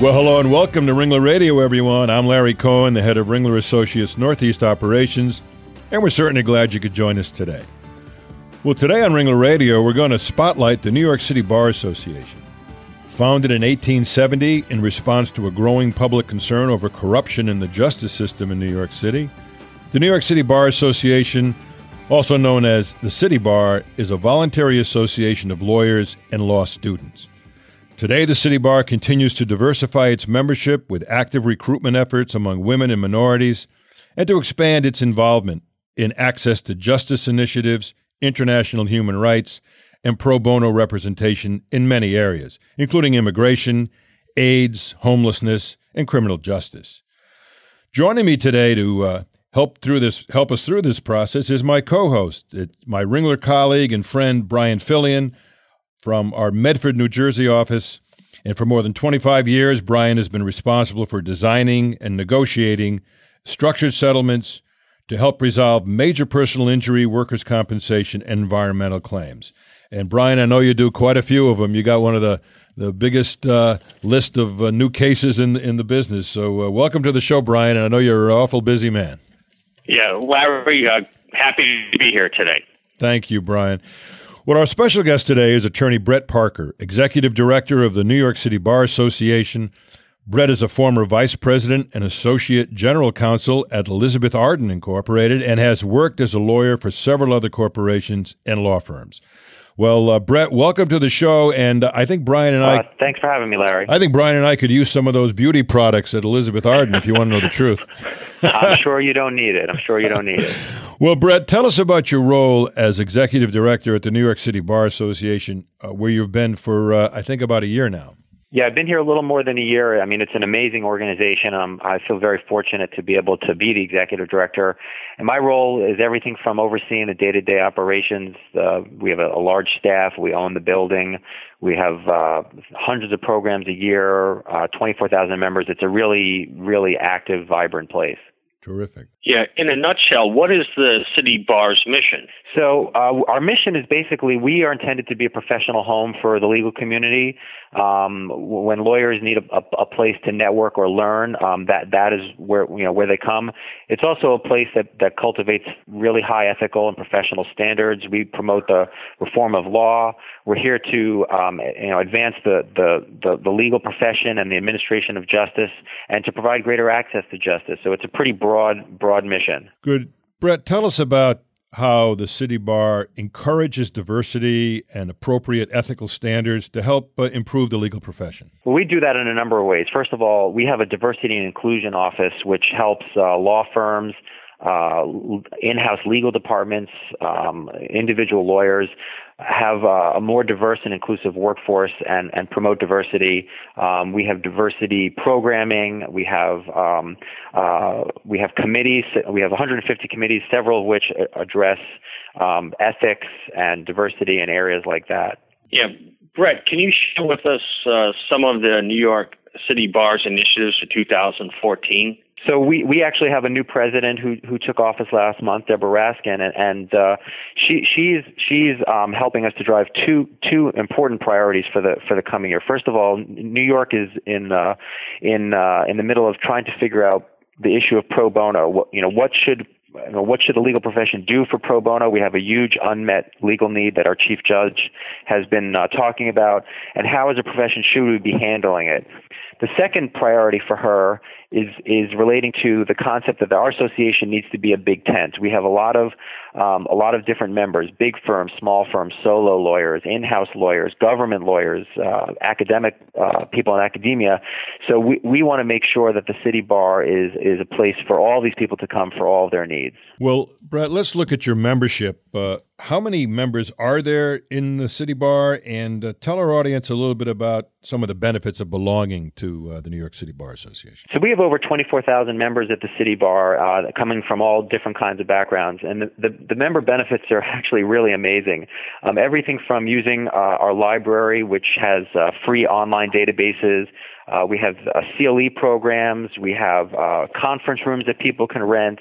Well, hello and welcome to Ringler Radio, everyone. I'm Larry Cohen, the head of Ringler Associates Northeast Operations, and we're certainly glad you could join us today. Well, today on Ringler Radio, we're going to spotlight the New York City Bar Association. Founded in 1870 in response to a growing public concern over corruption in the justice system in New York City, the New York City Bar Association, also known as the City Bar, is a voluntary association of lawyers and law students. Today, the City Bar continues to diversify its membership with active recruitment efforts among women and minorities and to expand its involvement in access to justice initiatives, international human rights, and pro bono representation in many areas, including immigration, AIDS, homelessness, and criminal justice. Joining me today to uh, help through this, help us through this process is my co-host, my Ringler colleague and friend Brian Fillion from our Medford, New Jersey office. And for more than 25 years, Brian has been responsible for designing and negotiating structured settlements to help resolve major personal injury, workers' compensation, and environmental claims. And Brian, I know you do quite a few of them. You got one of the the biggest uh, list of uh, new cases in in the business. So uh, welcome to the show, Brian. And I know you're an awful busy man. Yeah, Larry, uh, happy to be here today. Thank you, Brian. Well, our special guest today is attorney Bret Parker, executive director of the New York City Bar Association. Bret is a former vice president and associate general counsel at Elizabeth Arden Incorporated and has worked as a lawyer for several other corporations and law firms. Well, uh, Bret, welcome to the show. And uh, I think Brian and I. Uh, thanks for having me, Larry. I think Brian and I could use some of those beauty products at Elizabeth Arden if you want to know the truth. I'm sure you don't need it. I'm sure you don't need it. Well, Bret, tell us about your role as executive director at the New York City Bar Association, uh, where you've been for, uh, I think, about a year now. Yeah, I've been here a little more than a year. I mean, it's an amazing organization. Um, I feel very fortunate to be able to be the executive director. And my role is everything from overseeing the day to day operations. Uh, we have a, a, large staff. We own the building. We have uh, hundreds of programs a year, uh, 24,000 members. It's a really, really active, vibrant place. Terrific. Yeah, in a nutshell, what is the City Bar's mission? So, uh, our mission is basically we are intended to be a professional home for the legal community. Um, when lawyers need a, a, a, place to network or learn, um, that that is where you know where they come. It's also a place that that cultivates really high ethical and professional standards. We promote the reform of law. We're here to um, you know advance the, the the the legal profession and the administration of justice, and to provide greater access to justice. So it's a pretty broad broad broad mission. Good, Bret. Tell us about how the city bar encourages diversity and appropriate ethical standards to help uh, improve the legal profession? Well, we do that in a number of ways. First of all, we have a diversity and inclusion office which helps uh, law firms, uh, in-house legal departments, um, individual lawyers have uh, a more diverse and inclusive workforce and, and promote diversity. Um, we have diversity programming. We have um, uh, we have committees. We have 150 committees, several of which address um, ethics and diversity in areas like that. Yeah, Bret, can you share with us uh, some of the New York City Bar's initiatives for 2014? So we, we actually have a new president who who took office last month, Debra Raskin, and, and uh, she she's she's um, helping us to drive two two important priorities for the for the coming year. First of all, New York is in uh, in uh, in the middle of trying to figure out the issue of pro bono. What, you know, what should you know, what should the legal profession do for pro bono? We have a huge unmet legal need that our chief judge has been uh, talking about, and how, as a profession, should we be handling it? The second priority for her is is relating to the concept that our association needs to be a big tent. We have a lot of um, a lot of different members, big firms, small firms, solo lawyers, in-house lawyers, government lawyers, uh, academic uh, people in academia. So we we want to make sure that the city bar is is a place for all these people to come for all of their needs. Well, Bret, let's look at your membership Uh, how many members are there in the City Bar? And uh, tell our audience a little bit about some of the benefits of belonging to uh, the New York City Bar Association. So we have over 24,000 members at the City Bar, uh, coming from all different kinds of backgrounds, and the, the, the member benefits are actually really amazing. Um, everything from using uh, our library, which has uh, free online databases. Uh, we have CLE programs. We have conference rooms that people can rent.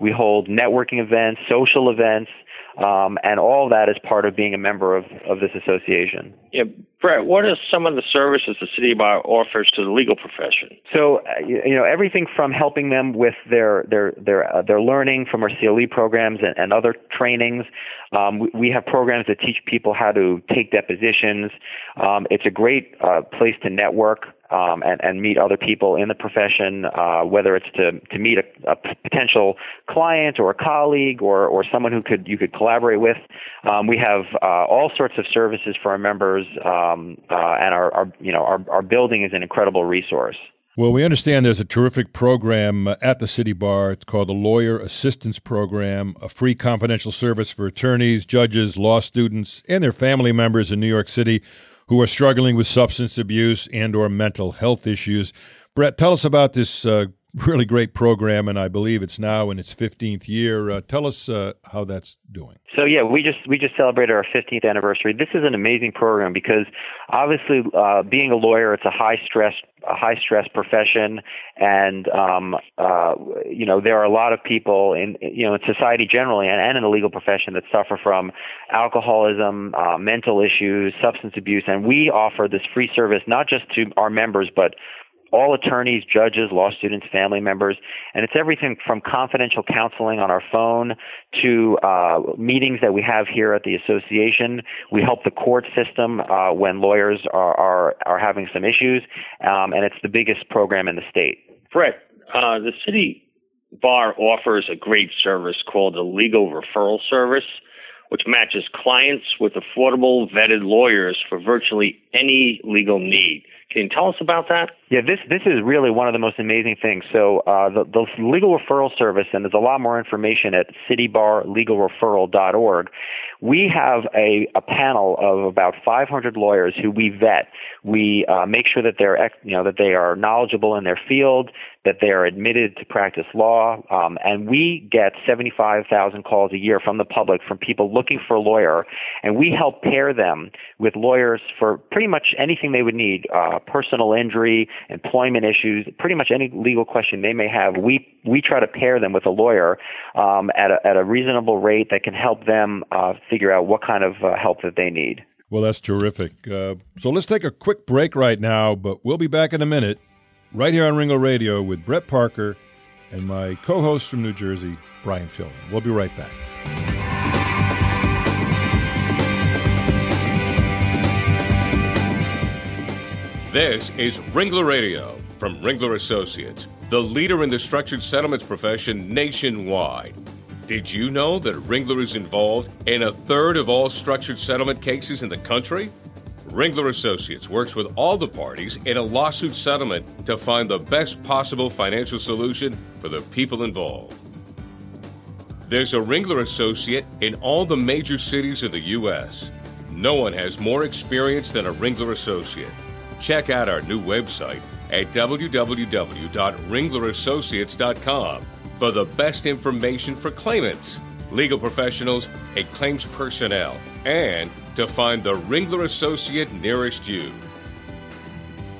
We hold networking events, social events. Um, and all that is part of being a member of, of this association. Yeah, Bret, what are some of the services the City Bar offers to the legal profession? So, uh, you know, everything from helping them with their their their uh, their learning from our CLE programs and, and other trainings. Um, we, we, have programs that teach people how to take depositions. Um, it's a great uh, place to network um, and, and, meet other people in the profession, uh, whether it's to, to meet a, a, potential client or a colleague or, or someone who could you could collaborate with. Um, we have uh, all sorts of services for our members, um, uh, and our, our, you know our, our building is an incredible resource. Well, we understand there's a terrific program at the City Bar. It's called the Lawyer Assistance Program, a free confidential service for attorneys, judges, law students, and their family members in New York City who are struggling with substance abuse and or mental health issues. Bret, tell us about this uh, really great program, and I believe it's now in its 15th year. Uh, tell us uh, how that's doing. So yeah, we just we just celebrated our 15th anniversary. This is an amazing program because obviously, uh, being a lawyer, it's a high stress a high stress profession, and um, uh, you know there are a lot of people in you know in society generally and, and in the legal profession that suffer from alcoholism, uh, mental issues, substance abuse, and we offer this free service not just to our members but all attorneys, judges, law students, family members, and it's everything from confidential counseling on our phone to uh, meetings that we have here at the association. We help the court system uh, when lawyers are, are, are having some issues, um, and it's the biggest program in the state. Bret, uh, the city bar offers a great service called the Legal Referral Service which matches clients with affordable vetted lawyers for virtually any legal need. Can you tell us about that? Yeah, this this is really one of the most amazing things. So uh, the, the legal referral service, and there's a lot more information at citybarlegalreferral.org. We have a, a panel of about 500 lawyers who we vet. We uh, make sure that they're you know that they are knowledgeable in their field, that they are admitted to practice law, um, and we get 75,000 calls a year from the public from people looking for a lawyer, and we help pair them with lawyers for pretty much anything they would need: uh, personal injury employment issues, pretty much any legal question they may have, we we try to pair them with a lawyer um, at a, at a reasonable rate that can help them uh, figure out what kind of uh, help that they need. Well, that's terrific. Uh, so let's take a quick break right now, but we'll be back in a minute, right here on Ringler Radio with Bret Parker and my co-host from New Jersey, Brian Fillion. We'll be right back. This is Ringler Radio from Ringler Associates, the leader in the structured settlements profession nationwide. Did you know that Ringler is involved in a third of all structured settlement cases in the country? Ringler Associates works with all the parties in a lawsuit settlement to find the best possible financial solution for the people involved. There's a Ringler Associate in all the major cities of the U.S. No one has more experience than a Ringler Associate. Check out our new website at www.ringlerassociates.com for the best information for claimants, legal professionals, and claims personnel, and to find the Ringler Associate nearest you.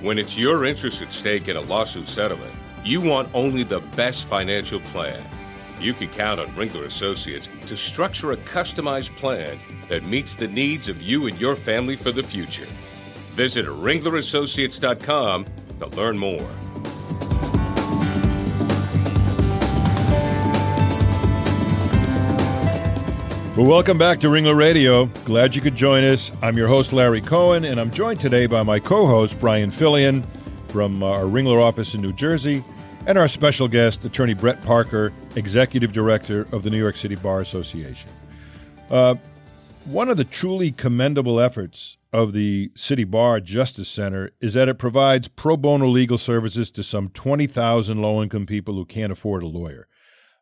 When it's your interest at stake in a lawsuit settlement, you want only the best financial plan. You can count on Ringler Associates to structure a customized plan that meets the needs of you and your family for the future. Visit ringlerassociates.com to learn more. Well, welcome back to Ringler Radio. Glad you could join us. I'm your host, Larry Cohen, and I'm joined today by my co host, Brian Fillion, from our Ringler office in New Jersey, and our special guest, attorney Bret Parker, Executive Director of the New York City Bar Association. Uh, one of the truly commendable efforts of the City Bar Justice Center is that it provides pro bono legal services to some 20,000 low income people who can't afford a lawyer.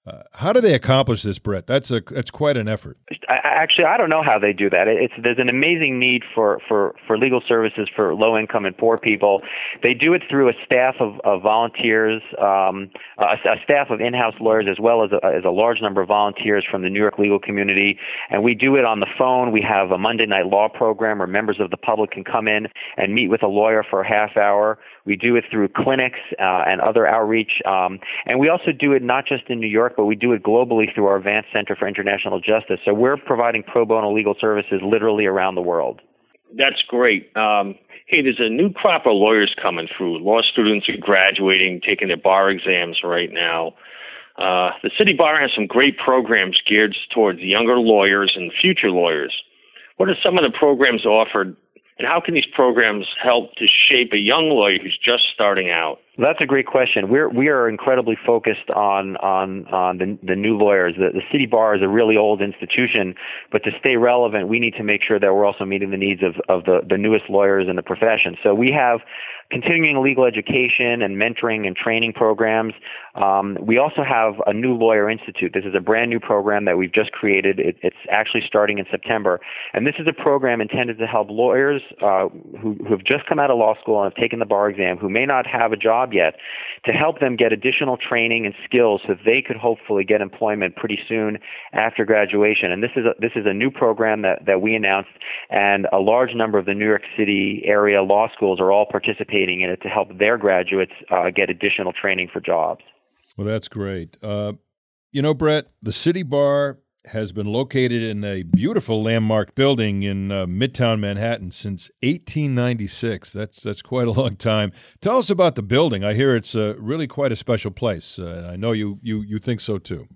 Uh, how do they accomplish this, Bret? That's a that's quite an effort. I, actually, I don't know how they do that. It's there's an amazing need for for for legal services for low income and poor people. They do it through a staff of, of volunteers, um, a, a, staff of in-house lawyers, as well as a, as a large number of volunteers from the New York legal community. And we do it on the phone. We have a Monday night law program where members of the public can come in and meet with a lawyer for a half hour. We do it through clinics uh, and other outreach, um, and we also do it not just in New York but we do it globally through our Vance Center for International Justice. So we're providing pro bono legal services literally around the world. That's great. Um, hey, there's a new crop of lawyers coming through. Law students are graduating, taking their bar exams right now. Uh, the city bar has some great programs geared towards younger lawyers and future lawyers. What are some of the programs offered and how can these programs help to shape a young lawyer who's just starting out? That's a great question. We're we are incredibly focused on on on the the new lawyers. The, the city bar is a really old institution, but to stay relevant, we need to make sure that we're also meeting the needs of of the the newest lawyers in the profession. So we have continuing legal education and mentoring and training programs. Um, we also have a new lawyer institute. This is a brand new program that we've just created. It, it's actually starting in September, and this is a program intended to help lawyers uh, who who have just come out of law school and have taken the bar exam, who may not have a job yet, to help them get additional training and skills so they could hopefully get employment pretty soon after graduation. And this is a, this is a new program that that we announced, and a large number of the New York City area law schools are all participating participating in it to help their graduates uh, get additional training for jobs. Well, that's great. Uh, you know, Bret, the City Bar has been located in a beautiful landmark building in uh, Midtown Manhattan since 1896. That's that's quite a long time. Tell us about the building. I hear it's uh, really quite a special place, uh, I know you you you think so too.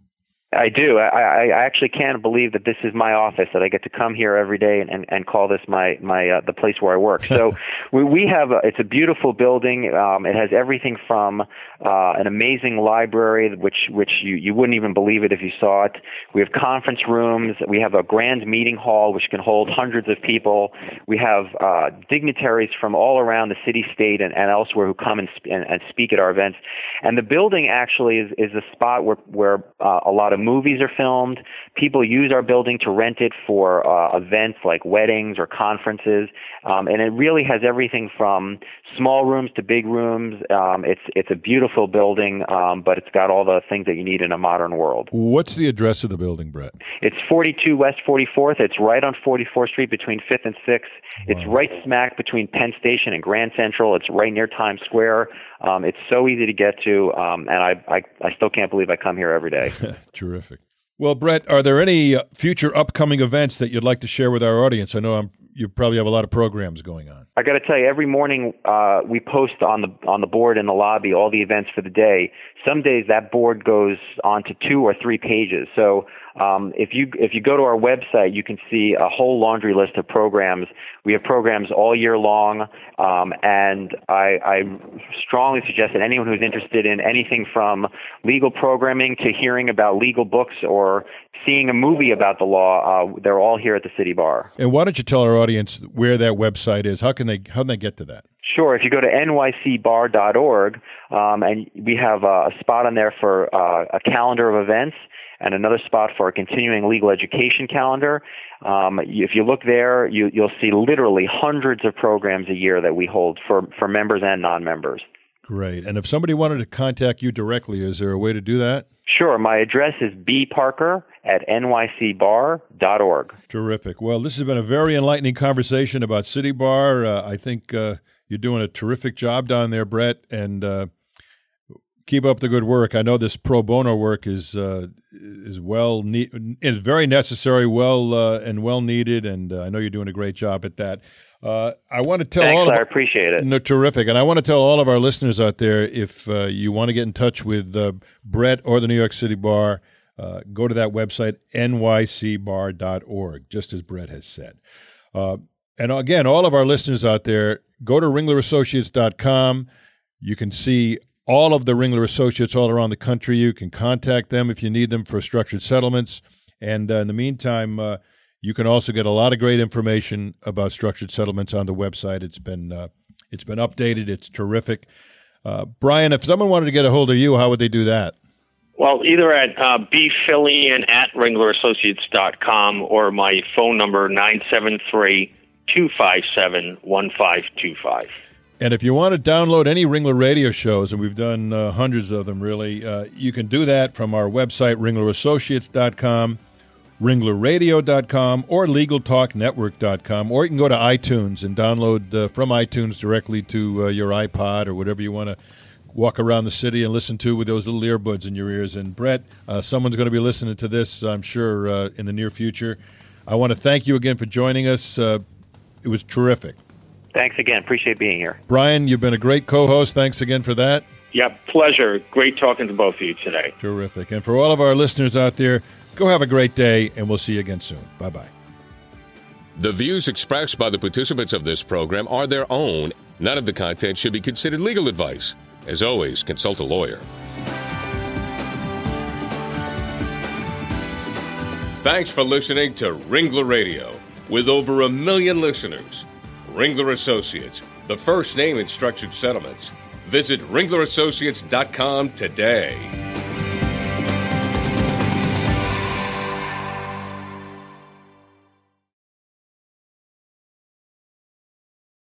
I do. I, I actually can't believe that this is my office. That I get to come here every day and, and, and call this my my uh, the place where I work. So we we have a, it's a beautiful building. Um, it has everything from uh, an amazing library, which which you you wouldn't even believe it if you saw it. We have conference rooms. We have a grand meeting hall which can hold hundreds of people. We have uh, dignitaries from all around the city, state, and, and elsewhere who come and, sp- and and speak at our events. And the building actually is is a spot where where uh, a lot of movies are filmed. People use our building to rent it for uh, events like weddings or conferences, um, and it really has everything from small rooms to big rooms. Um, it's it's a beautiful building, um, but it's got all the things that you need in a modern world. What's the address of the building, Bret? It's 42 West 44th. It's right on 44th Street between 5th and 6th. Wow. It's right smack between Penn Station and Grand Central. It's right near Times Square. Um, it's so easy to get to, um, and I, I I still can't believe I come here every day. Terrific. Well, Bret, are there any uh, future upcoming events that you'd like to share with our audience? I know I'm, you probably have a lot of programs going on. I got to tell you, every morning uh, we post on the on the board in the lobby all the events for the day. Some days that board goes on to two or three pages. So um, if you if you go to our website, you can see a whole laundry list of programs. We have programs all year long, um, and I, I strongly suggest that anyone who's interested in anything from legal programming to hearing about legal books or seeing a movie about the law, uh, they're all here at the City Bar. And why don't you tell our audience where that website is? How can they how can they get to that? Sure. If you go to nycbar.org, um, and we have a spot on there for uh, a calendar of events and another spot for our continuing legal education calendar. Um, if you look there, you, you'll see literally hundreds of programs a year that we hold for, for members and non-members. Great. And if somebody wanted to contact you directly, is there a way to do that? Sure. My address is bparker at nycbar.org. Terrific. Well, this has been a very enlightening conversation about City Bar. Uh, I think uh, you're doing a terrific job down there, Bret, and uh, keep up the good work. I know this pro bono work is uh, is well ne- is very necessary, well uh, and well needed, and uh, I know you're doing a great job at that. Uh, I want to tell Thanks, all. Of I appreciate it. No, terrific, and I want to tell all of our listeners out there if uh, you want to get in touch with uh, Bret or the New York City Bar, go to that website nycbar.org, just as Bret has said. and again, all of our listeners out there, go to ringlerassociates.com. You can see all of the Ringler Associates all around the country. You can contact them if you need them for structured settlements. And uh, in the meantime, uh, you can also get a lot of great information about structured settlements on the website. It's been uh, it's been updated. It's terrific. Uh, Brian, if someone wanted to get a hold of you, how would they do that? Well, either at uh, bfillion at ringlerassociates.com or my phone number, 973 257 1525. And if you want to download any Ringler radio shows, and we've done uh, hundreds of them really, uh, you can do that from our website, ringlerassociates.com, ringlerradio.com, or legaltalknetwork.com, or you can go to iTunes and download uh, from iTunes directly to uh, your iPod or whatever you want to walk around the city and listen to with those little earbuds in your ears. And Bret, uh, someone's going to be listening to this, I'm sure, uh, in the near future. I want to thank you again for joining us. it was terrific. Thanks again. Appreciate being here. Brian, you've been a great co host. Thanks again for that. Yeah, pleasure. Great talking to both of you today. Terrific. And for all of our listeners out there, go have a great day, and we'll see you again soon. Bye bye. The views expressed by the participants of this program are their own. None of the content should be considered legal advice. As always, consult a lawyer. Thanks for listening to Ringler Radio. With over a million listeners, Ringler Associates, the first name in structured settlements. Visit ringlerassociates.com today.